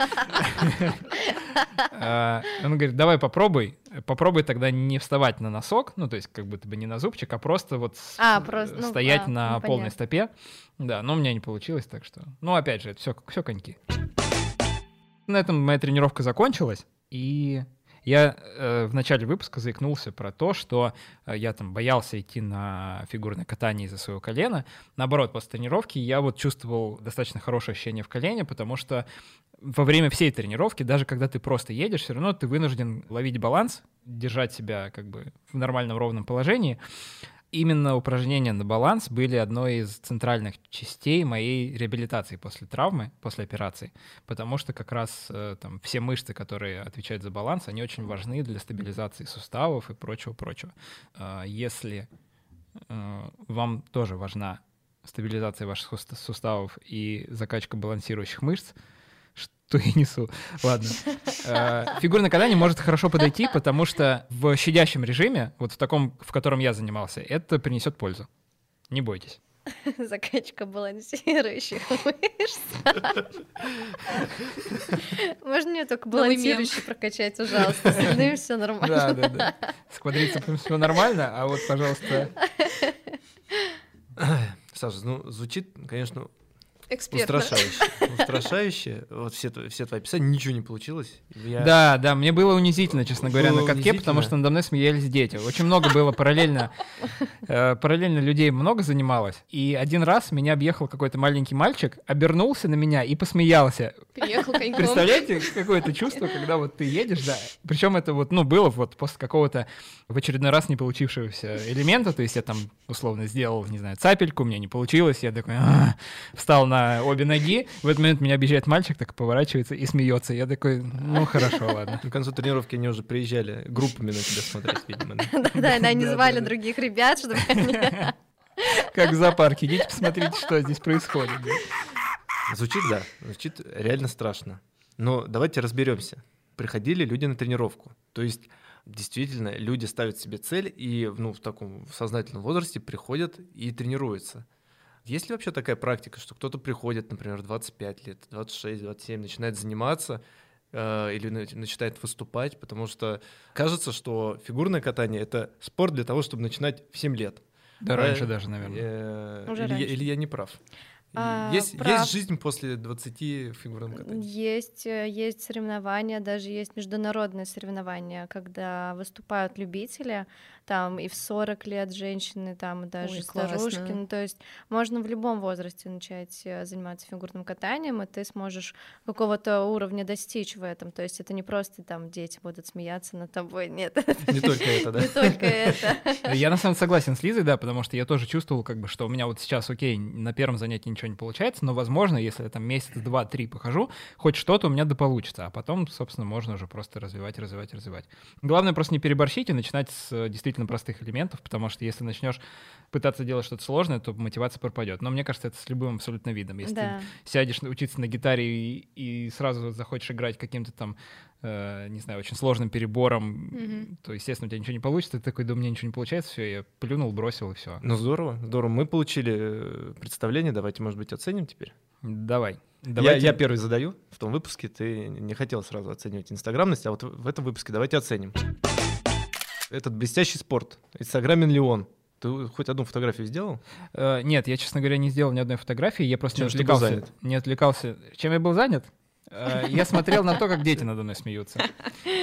А, Он говорит, давай попробуй. Попробуй тогда не вставать на носок, ну, то есть как будто бы не на зубчик, а просто вот А, просто, ну, стоять а, на ну, полной понятно. стопе. Да, но у меня не получилось, так что... Ну, опять же, это все, все коньки. На этом моя тренировка закончилась, и я э, в начале выпуска заикнулся про то, что э, я там боялся идти на фигурное катание из-за своего колена. Наоборот, после тренировки я вот чувствовал достаточно хорошее ощущение в колене, потому что во время всей тренировки, даже когда ты просто едешь, все равно ты вынужден ловить баланс, держать себя как бы в нормальном ровном положении. Именно упражнения на баланс были одной из центральных частей моей реабилитации после травмы, после операции, потому что как раз э, там все мышцы, которые отвечают за баланс, они очень важны для стабилизации суставов и прочего-прочего. Э, если э, вам тоже важна стабилизация ваших суста- суставов и закачка балансирующих мышц, что я несу. Ладно. Э, Фигурное катание может хорошо подойти, потому что в щадящем режиме, вот в таком, в котором я занимался, это принесет пользу. Не бойтесь. Закачка балансирующих мышц. Можно мне только балансирующий прокачать, пожалуйста. С остальным все Да, нормально. да, да. С квадрицепсом все нормально, а вот, пожалуйста, Саша, ну, звучит, конечно, Экспертно. устрашающе. Устрашающе. Вот все, все твои описания, ничего не получилось. Я- Да, да, мне было унизительно, честно говоря, Было на катке, потому что надо мной смеялись дети. Очень много было параллельно, э, параллельно людей много занималось. И один раз меня объехал какой-то маленький мальчик, обернулся на меня и посмеялся. Приехал коньком. Представляете, какое то чувство, когда вот ты едешь, да. Причем это вот, ну, было вот после какого-то в очередной раз не получившегося элемента, то есть я там условно сделал, не знаю, цапельку, мне не получилось, я такой «А», встал на обе ноги, в этот момент меня объезжает мальчик, так поворачивается и смеется. Я такой, ну хорошо, ладно. К концу тренировки они уже приезжали группами на тебя смотреть, видимо. да. Да, да, они звали других ребят, чтобы они... Как в зоопарке, идите посмотрите, что здесь происходит. Звучит, да, звучит реально страшно. Но давайте разберемся. Приходили люди на тренировку. То есть, действительно, люди ставят себе цель и ну, в таком сознательном возрасте приходят и тренируются. Есть ли вообще такая практика, что кто-то приходит, например, в 25 лет, 26, 27, начинает заниматься э, или на- начинает выступать, потому что кажется, что фигурное катание — это спорт для того, чтобы начинать в 7 лет. Да, Правильно? раньше даже, наверное. Э, Уже или, я- раньше. или я не прав? А, есть, прав. есть жизнь после 20 в фигурном катании? Есть, э, есть соревнования, даже есть международные соревнования, когда выступают любители, там и в 40 лет женщины, там и даже Ой, старушки. классно. Ну, то есть можно в любом возрасте начать э, заниматься фигурным катанием, и ты сможешь какого-то уровня достичь в этом. То есть это не просто там дети будут смеяться над тобой, нет, Не только это, да? не только это. Я на самом деле согласен с Лизой, да, потому что я тоже чувствовал, как бы, что у меня вот сейчас, окей, на первом занятии ничего не получается, но, возможно, если я там месяц, два, три похожу, хоть что-то у меня да получится, а потом, собственно, можно уже просто развивать, развивать, развивать. Главное просто не переборщить и начинать с э, действительно простых элементов, потому что если начнешь пытаться делать что-то сложное, то мотивация пропадет. Но мне кажется, это с любым абсолютно видом. Если Да. ты сядешь учиться на гитаре и, и сразу захочешь играть каким-то там, э, не знаю, очень сложным перебором, Мгм. то, естественно, у тебя ничего не получится. Ты такой, да у меня ничего не получается, все, я плюнул, бросил и все. Ну здорово, здорово. Мы получили э, представление, давайте, может быть, оценим теперь. Давай. Я, Давайте. я первый задаю. В том выпуске ты не хотел сразу оценивать инстаграмность, а вот в в этом выпуске давайте оценим. Этот блестящий спорт. Инстаграмен ли он? Ты хоть одну фотографию сделал? Э, нет, я, честно говоря, не сделал ни одной фотографии, я просто Чем не отвлекался. Не отвлекался. Чем я был занят? Э, Я смотрел на то, как дети надо мной смеются,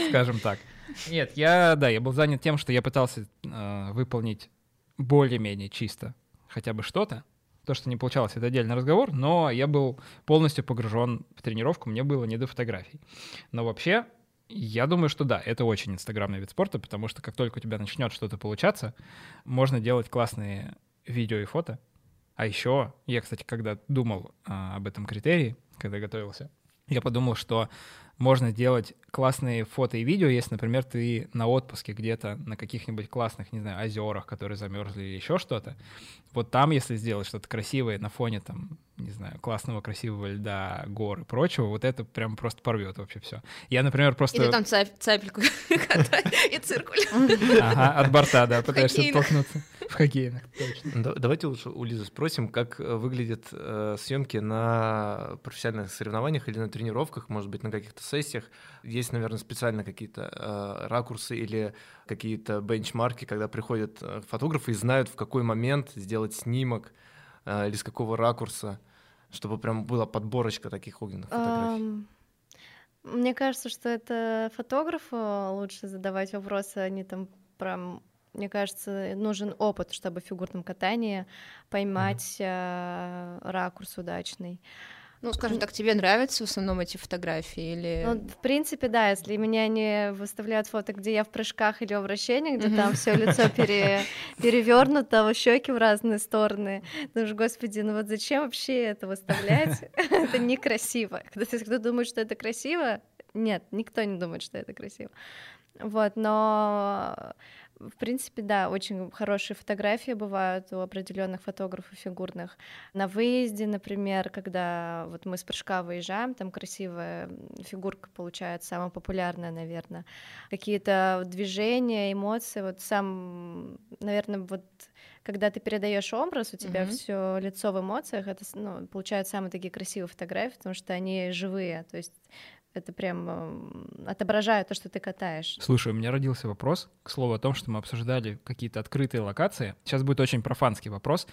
скажем так. Нет, я, да, я был занят тем, что я пытался э, выполнить более-менее чисто хотя бы что-то. То, что не получалось, это отдельный разговор, но я был полностью погружен в тренировку, мне было не до фотографий. Но вообще, я думаю, что да, это очень инстаграмный вид спорта, потому что как только у тебя начнет что-то получаться, можно делать классные видео и фото. А еще, я, кстати, когда думал а, об этом критерии, когда готовился, я подумал, что можно делать классные фото и видео, если, например, ты на отпуске где-то на каких-нибудь классных, не знаю, озерах, которые замерзли или еще что-то. Вот там, если сделать что-то красивое на фоне, там, не знаю, классного красивого льда, гор и прочего, вот это прям просто порвет вообще все. Я, например, просто... Или там цап- цапельку и циркуль. Ага, от борта, да, пытаешься оттолкнуться. В хоккейных, точно. Да- давайте лучше у Лизы спросим, как э, выглядят э, съемки на профессиональных соревнованиях или на тренировках, может быть, на каких-то сессиях. Есть, наверное, специально какие-то э, ракурсы или какие-то бенчмарки, когда приходят э, фотографы и знают, в какой момент сделать снимок э, или с какого ракурса, чтобы прям была подборочка таких огненных фотографий. Мне кажется, что это фотографу лучше задавать вопросы, они там прям, мне кажется, нужен опыт, чтобы в фигурном катании поймать э, ракурс удачный. Ну, скажем так, тебе нравятся в основном эти фотографии или... Ну, в принципе, да, если меня не выставляют фото, где я в прыжках или в вращении, где там все лицо пере... перевернуто, щеки в разные стороны, думаешь, господи, ну вот зачем вообще это выставлять? Это некрасиво. Когда кто думает, что это красиво, нет, никто не думает, что это красиво. Вот, но в принципе, да, очень хорошие фотографии бывают у определенных фотографов фигурных. На выезде, например, когда вот мы с прыжка выезжаем, там красивая фигурка получается, самая популярная, наверное. Какие-то движения, эмоции, вот сам, наверное, вот когда ты передаешь образ, у тебя mm-hmm. все лицо в эмоциях, это ну, получают самые такие красивые фотографии, потому что они живые, то есть это прям отображает то, что ты катаешь. Слушай, у меня родился вопрос, к слову о том, что мы обсуждали какие-то открытые локации. Сейчас будет очень профанский вопрос.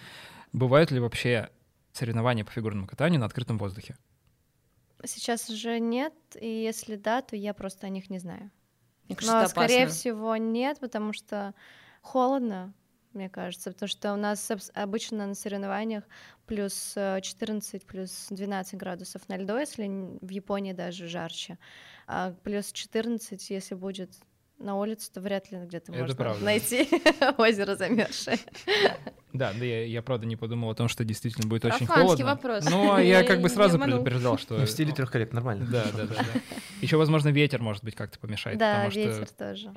Бывают ли вообще соревнования по фигурному катанию на открытом воздухе? Сейчас уже нет, и если да, то я просто о них не знаю. Мне кажется, Но, скорее всего, нет, потому что холодно, мне кажется, потому что у нас обычно на соревнованиях плюс 14, э, плюс 12 градусов на льду, если в Японии даже жарче, а плюс 14, если будет на улице, то вряд ли где-то Это можно правда. найти озеро замерзшее. Да, да, я, я правда не подумал о том, что действительно будет очень холодно. вопрос. Ну, а я как бы сразу предупреждал, что... Ну, в стиле трехколет, нормально. Да, да, да. Еще, возможно, ветер, может быть, как-то помешает. Да, ветер тоже.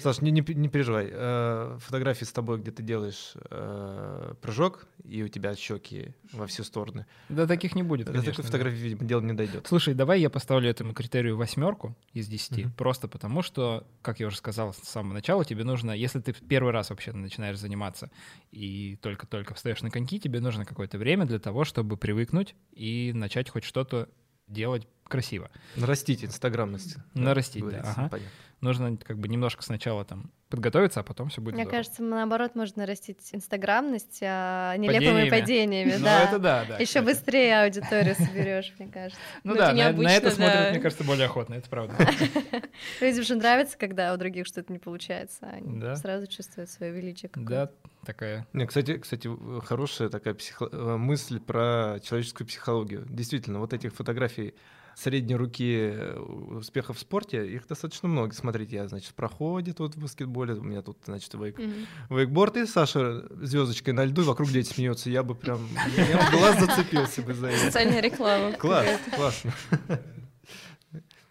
Саш, не, не, не переживай. Э, фотографии с тобой, где ты делаешь э, прыжок, и у тебя щеки во все стороны. Да, таких не будет, До конечно, такой да. фотографии, видимо, дело не дойдет. Слушай, давай я поставлю этому критерию восьмерку из десяти, Мгм. просто потому что, как я уже сказал с самого начала, тебе нужно, если ты первый раз вообще начинаешь заниматься и только-только встаешь на коньки, тебе нужно какое-то время для того, чтобы привыкнуть и начать хоть что-то делать красиво. Нарастить инстаграмность. Нарастить, да, говорится. ага. Понятно. Нужно как бы немножко сначала там подготовиться, а потом все будет Мне здорово. кажется, наоборот, можно растить инстаграмность а, нелепыми Падениями. падениями, Ну, да. это да, да. Еще кстати. быстрее аудиторию соберешь, мне кажется. Ну Ну, да, это на, на это смотрят, да. мне кажется, более охотно, это правда. Людям же нравится, когда у других что-то не получается. Они Да. сразу чувствуют свое величие. какое-то. Да, такая. Не, кстати, кстати, хорошая такая психо- э, мысль про человеческую психологию. Действительно, вот этих фотографий средней руки э, успехов в спорте, их достаточно много. Смотрите, я, значит, в проходе тут в баскетболе, у меня тут, значит, вейк, Мгм. вейкборд, и Саша звездочкой на льду, и вокруг дети смеются. Я бы прям, меня бы глаз зацепился бы за это. Социальная реклама. Класс, классно.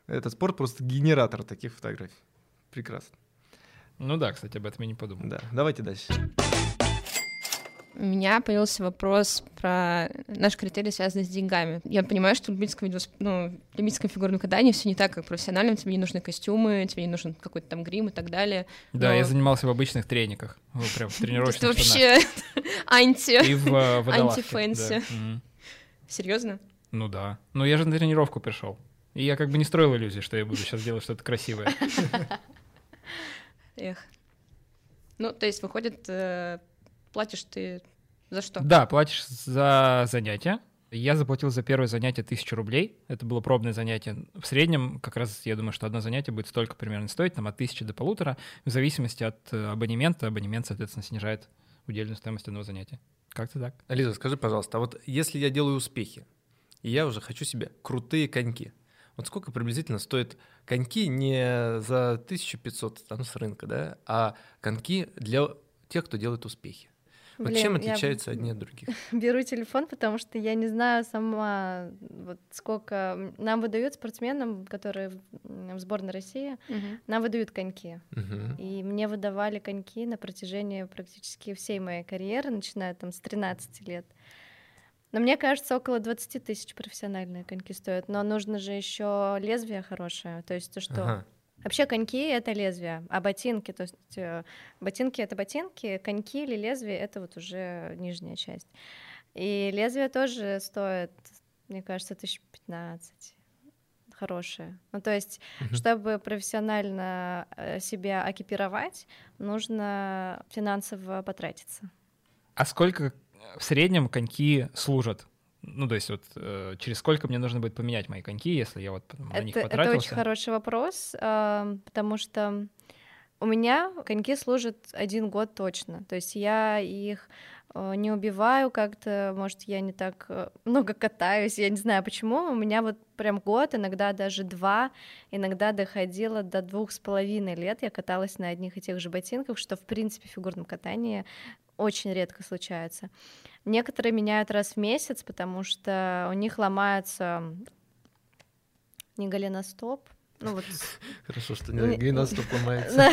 Этот спорт просто генератор таких фотографий. Прекрасно. Ну да, кстати, об этом я не подумал. Да, давайте дальше. У меня появился вопрос про наш критерий, связанный с деньгами. Я понимаю, что в любительском, виду сп- ну, в любительском фигурном катании все не так, как в профессиональном. Тебе не нужны костюмы, тебе не нужен какой-то там грим и так далее. Да, Но- я занимался в обычных трениках, ну, прям в Это тренировочных штанах. вообще анти. И в э. Антифэнси. Серьезно? Ну да. Ну я же на тренировку пришел. И я как бы не строил иллюзии, что я буду сейчас делать что-то красивое. Эх. Ну, то есть, выходит, э, платишь ты за что? Да, платишь за занятия. Я заплатил за первое занятие тысячу рублей. Это было пробное занятие. В среднем, как раз я думаю, что одно занятие будет столько примерно стоить, там от тысячи до полутора, в зависимости от э, абонемента. Абонемент, соответственно, снижает удельную стоимость одного занятия. Как-то так. Лиза, скажи, пожалуйста, а вот если я делаю успехи, и я уже хочу себе крутые коньки, вот сколько приблизительно стоят коньки не за 1500 там, с рынка, да, а коньки для тех, кто делает успехи? Вот Блин, чем отличаются одни от других? Беру телефон, потому что я не знаю сама, вот сколько нам выдают спортсменам, которые в сборной России, Мгм. нам выдают коньки. Мгм. И мне выдавали коньки на протяжении практически всей моей карьеры, начиная там с 13 лет. Но мне кажется, около 20 тысяч профессиональные коньки стоят. Но нужно же еще лезвие хорошее. То есть то, что Ага. Вообще коньки — это лезвие, а ботинки, то есть э, ботинки — это ботинки, коньки или лезвие — это вот уже нижняя часть. И лезвие тоже стоит, мне кажется, тысяч пятнадцать хорошее. Ну, то есть, Мгм. чтобы профессионально э, себя экипировать, нужно финансово потратиться. А сколько в среднем коньки служат? Ну, то есть вот э, через сколько мне нужно будет поменять мои коньки, если я вот на них Это, это потратился? очень хороший вопрос, а, потому что у меня коньки служат один год точно. То есть я их э, не убиваю как-то, может, я не так э, много катаюсь, я не знаю почему, у меня вот прям год, иногда даже два, иногда доходило до двух с половиной лет, я каталась на одних и тех же ботинках, что, в принципе, в фигурном катании очень редко случается. Некоторые меняют раз в месяц, потому что у них ломается не голеностоп, ну вот. Хорошо, что не голеностоп ломается.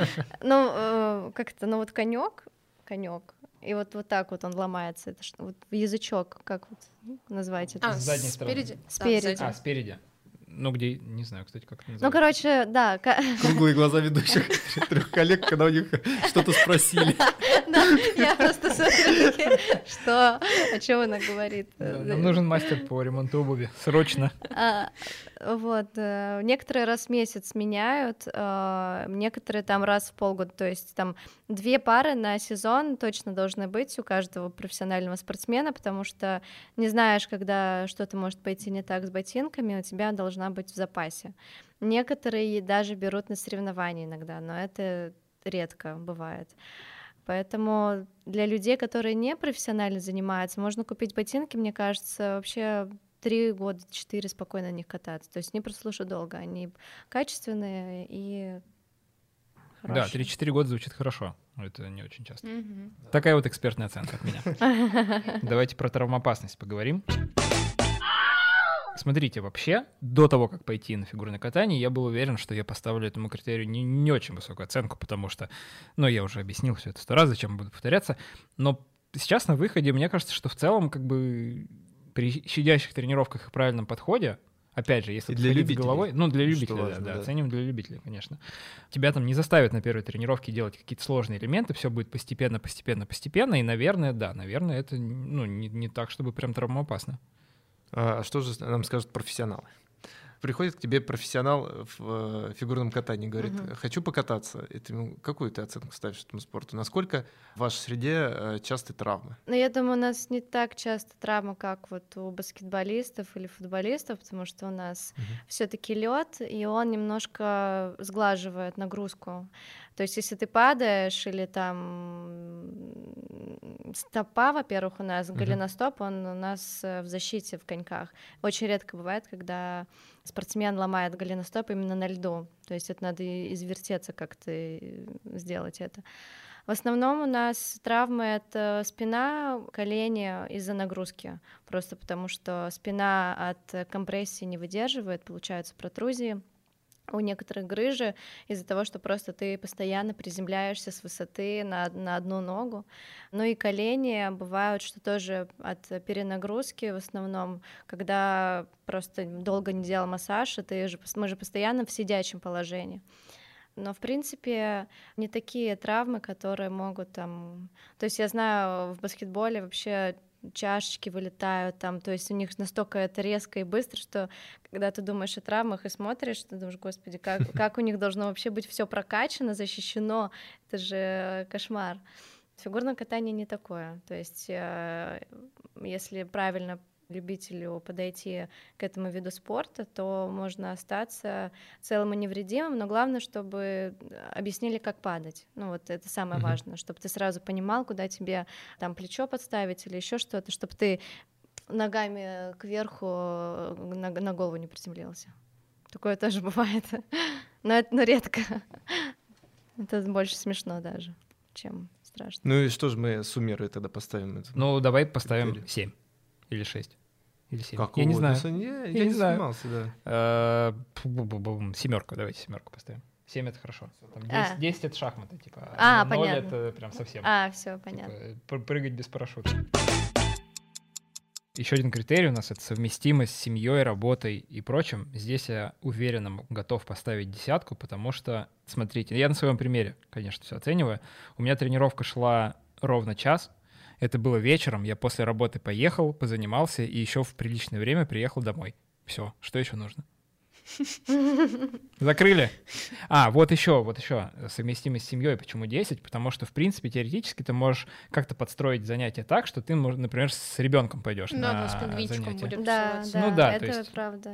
Ну, э, как это, ну вот конек, конек, и вот вот так вот он ломается. Это что, вот язычок, как вот назвать это? А, С задней стороны. спереди? Спереди. А, спереди. Ну, где, не знаю, кстати, как это Ну, короче, да, Круглые глаза ведущих трех коллег, когда у них что-то спросили. да, я просто смотрю, что, о чем она говорит. Нам нужен мастер по ремонту обуви. Срочно. А, Вот, э, некоторые раз в месяц меняют, а, некоторые там раз в полгода, то есть там две пары на сезон точно должны быть у каждого профессионального спортсмена, потому что не знаешь, когда что-то может пойти не так с ботинками, у тебя должна быть в запасе. Некоторые даже берут на соревнования иногда, но это редко бывает. Поэтому для людей, которые не профессионально занимаются, можно купить ботинки, мне кажется, вообще три года, четыре спокойно на них кататься. То есть не прослушают долго, они качественные и Да, хорошие. 3-4 года звучит хорошо. Это не очень часто. Мгм. Такая вот экспертная оценка от меня. Давайте про травмоопасность поговорим. Смотрите, вообще, до того, как пойти на фигурное катание, я был уверен, что я поставлю этому критерию не, не очень высокую оценку, потому что, ну, я уже объяснил все это сто раз, зачем буду повторяться, но сейчас на выходе, мне кажется, что в целом, как бы, при щадящих тренировках и правильном подходе, опять же, если И для любителей, головой, ну, для что любителей, важно, да, да, да. оценим для любителей, конечно. Тебя там не заставят на первой тренировке делать какие-то сложные элементы, все будет постепенно, постепенно, постепенно, и, наверное, да, наверное, это, ну, не, не так, чтобы прям травмоопасно. А что же нам скажут профессионалы? Приходит к тебе профессионал в э, фигурном катании, говорит, Мгм. хочу покататься. И ты какую ты оценку ставишь этому спорту? Насколько в вашей среде э, частые травмы? Но я думаю, у нас не так часто травмы, как вот у баскетболистов или футболистов, потому что у нас Мгм. все-таки лед, и он немножко сглаживает нагрузку. То есть, если ты падаешь или там стопа, во-первых, у нас Мгм. голеностоп, он у нас э, в защите в коньках. Очень редко бывает, когда спортсмен ломает голеностоп именно на льду. То есть это надо извертеться как-то и сделать это. В основном у нас травмы — это спина, колени из-за нагрузки. Просто потому что спина от компрессии не выдерживает, получаются протрузии. У некоторых грыжи из-за того, что просто ты постоянно приземляешься с высоты на, на одну ногу. Ну и колени бывают, что тоже от перенагрузки в основном, когда просто долго не делал массаж, и ты же, мы же постоянно в сидячем положении. Но, в принципе, не такие травмы, которые могут там... То есть я знаю, в баскетболе вообще чашечки вылетают там, то есть у них настолько это резко и быстро, что когда ты думаешь о травмах и смотришь, ты думаешь, господи, как, как у них должно вообще быть все прокачано, защищено, это же кошмар. Фигурное катание не такое, то есть э, если правильно любителю подойти к этому виду спорта, то можно остаться целым и невредимым, но главное, чтобы объяснили, как падать. Ну вот это самое Мгм. важное, чтобы ты сразу понимал, куда тебе там плечо подставить или еще что-то, чтобы ты ногами кверху э, на, на голову не приземлился. Такое тоже бывает, но это но редко. Это больше смешно даже, чем страшно. Ну и что же мы суммируя тогда поставим? Ну, давай поставим Критерий. 7 или 6 или 7. Как я не знаю. угодно. Я, я не не знаю. снимался, да. Э, Семерку, давайте семерку поставим. 7 это хорошо. Там 10, А. 10 это шахматы, типа. А, 0 понятно. это прям совсем. А, все, Типа, понятно. пр- прыгать без парашюта. Еще один критерий у нас это совместимость с семьей, работой и прочим. Здесь я уверенно готов поставить десятку, потому что, смотрите, я на своем примере, конечно, все оцениваю. У меня тренировка шла ровно час. Это было вечером. Я после работы поехал, позанимался и еще в приличное время приехал домой. Все, что еще нужно? Закрыли. А, вот еще, вот еще совместимость с семьей. Почему 10? Потому что, в принципе, теоретически ты можешь как-то подстроить занятие так, что ты, например, с ребенком пойдешь на да, с пингвинчиком занятие. будем Да, да, Ну да, то это есть- правда.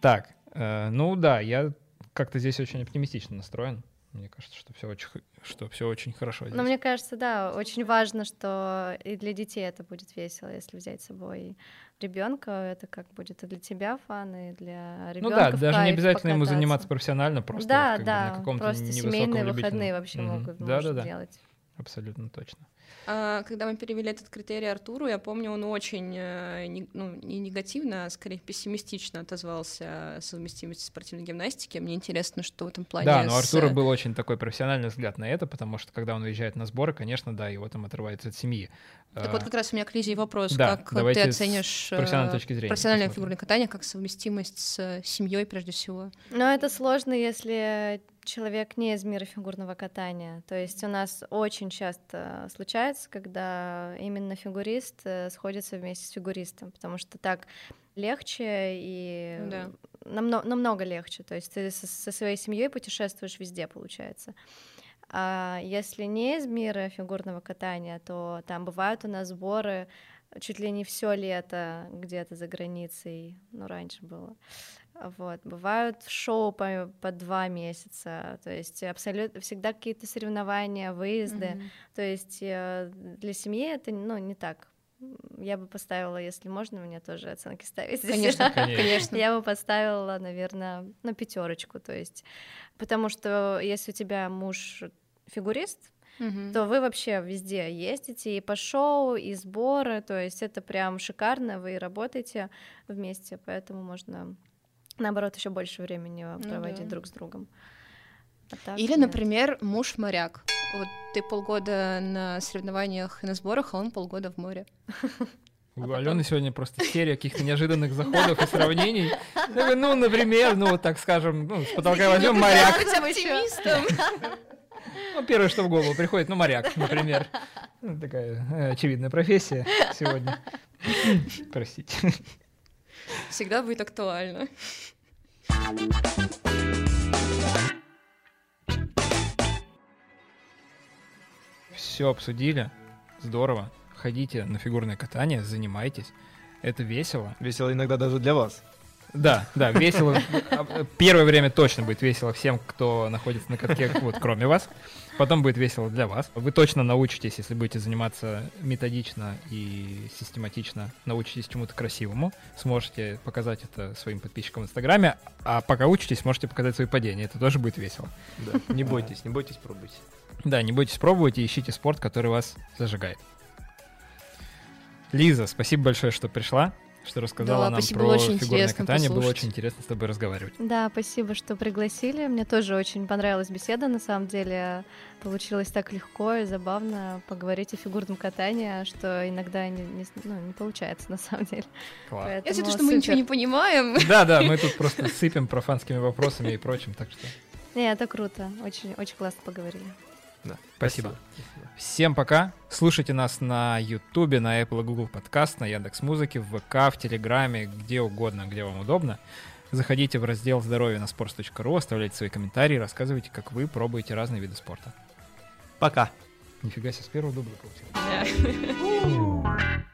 Так, э, ну да, я как-то здесь очень оптимистично настроен. Мне кажется, что все очень, что все очень хорошо. Но мне кажется, да, очень важно, что и для детей это будет весело, если взять с собой ребенка, это как будет и для тебя фан, и для Ну ребенка. да, в даже не обязательно ему покататься. заниматься профессионально, просто да, как бы да, на каком-то просто семейные выходные вообще Мгм. могут Да, да, да, делать. абсолютно точно. А, когда мы перевели этот критерий Артуру, я помню, он очень, э, не- ну, не негативно, а скорее пессимистично отозвался о совместимости спортивной гимнастики. Мне интересно, что в этом плане... Да, но у с- Артура был очень такой профессиональный взгляд на это, потому что когда он уезжает на сборы, конечно, да, его там отрывается от семьи. Так А, вот как раз у меня к Лизе вопрос. Да, как ты оценишь профессиональной э, точки зрения профессиональное посмотрим. фигурное катание как совместимость с семьей прежде всего? Но это сложно, если человек не из мира фигурного катания. То есть у нас очень часто случается, когда именно фигурист э, сходится вместе с фигуристом, потому что так легче и Да. намного, намного легче. То есть ты со, со своей семьей путешествуешь везде, получается. А если не из мира фигурного катания, то там бывают у нас сборы чуть ли не все лето где-то за границей, ну раньше было. Вот. Бывают шоу по, по два месяца, то есть абсолютно всегда какие-то соревнования, выезды. Мгм. То есть э, для семьи это ну, не так. Я бы поставила, если можно, мне тоже оценки ставить. Конечно, Конечно. Я бы поставила, наверное, на пятерочку. То есть, потому что если у тебя муж фигурист, Мгм. то вы вообще везде ездите и по шоу, и сборы, то есть это прям шикарно, вы работаете вместе, поэтому можно наоборот еще больше времени проводить Ну да. друг с другом. А так Или, нет. например, муж моряк. Вот ты полгода на соревнованиях и на сборах, а он полгода в море. У потом- Алены сегодня просто серия каких-то неожиданных заходов и сравнений. Ну, Ну, например, ну, вот так скажем, ну, с потолка возьмем моряк. Быть оптимистом. Ну, первое, что в голову приходит, ну, моряк, например. Ну, Такая э, очевидная профессия сегодня. Простите. Всегда будет актуально. Все обсудили. Здорово. Ходите на фигурное катание, занимайтесь. Это весело. Весело иногда даже для вас. Да, да, весело. Первое время точно будет весело всем, кто находится на катке, вот кроме вас. Потом будет весело для вас. Вы точно научитесь, если будете заниматься методично и систематично, научитесь чему-то красивому. Сможете показать это своим подписчикам в Инстаграме. А пока учитесь, можете показать свои падения. Это тоже будет весело. Да. Не бойтесь, не бойтесь, пробуйте. Да, не бойтесь пробовать и ищите спорт, который вас зажигает. Лиза, спасибо большое, что пришла, что рассказала Да, нам спасибо, про было очень фигурное интересно катание. Было послушать. очень интересно с тобой разговаривать. Да, спасибо, что пригласили. Мне тоже очень понравилась беседа, на самом деле. Получилось так легко и забавно поговорить о фигурном катании, что иногда не, не ну, не получается, на самом деле. Класс. Я Поэтому то, что мы ничего супер. не понимаем. Да, да, мы тут просто сыпем профанскими вопросами и прочим, так что Не, это круто. Очень, очень классно поговорили. Да. спасибо. Всем пока. Слушайте нас на Ютубе, на Apple и Google подкаст, на Яндекс Музыке, в ВК, в Телеграме, где угодно, где вам удобно. Заходите в раздел здоровья на sports.ru, оставляйте свои комментарии, рассказывайте, как вы пробуете разные виды спорта. Пока. Нифига себе, с первого дубля получилось.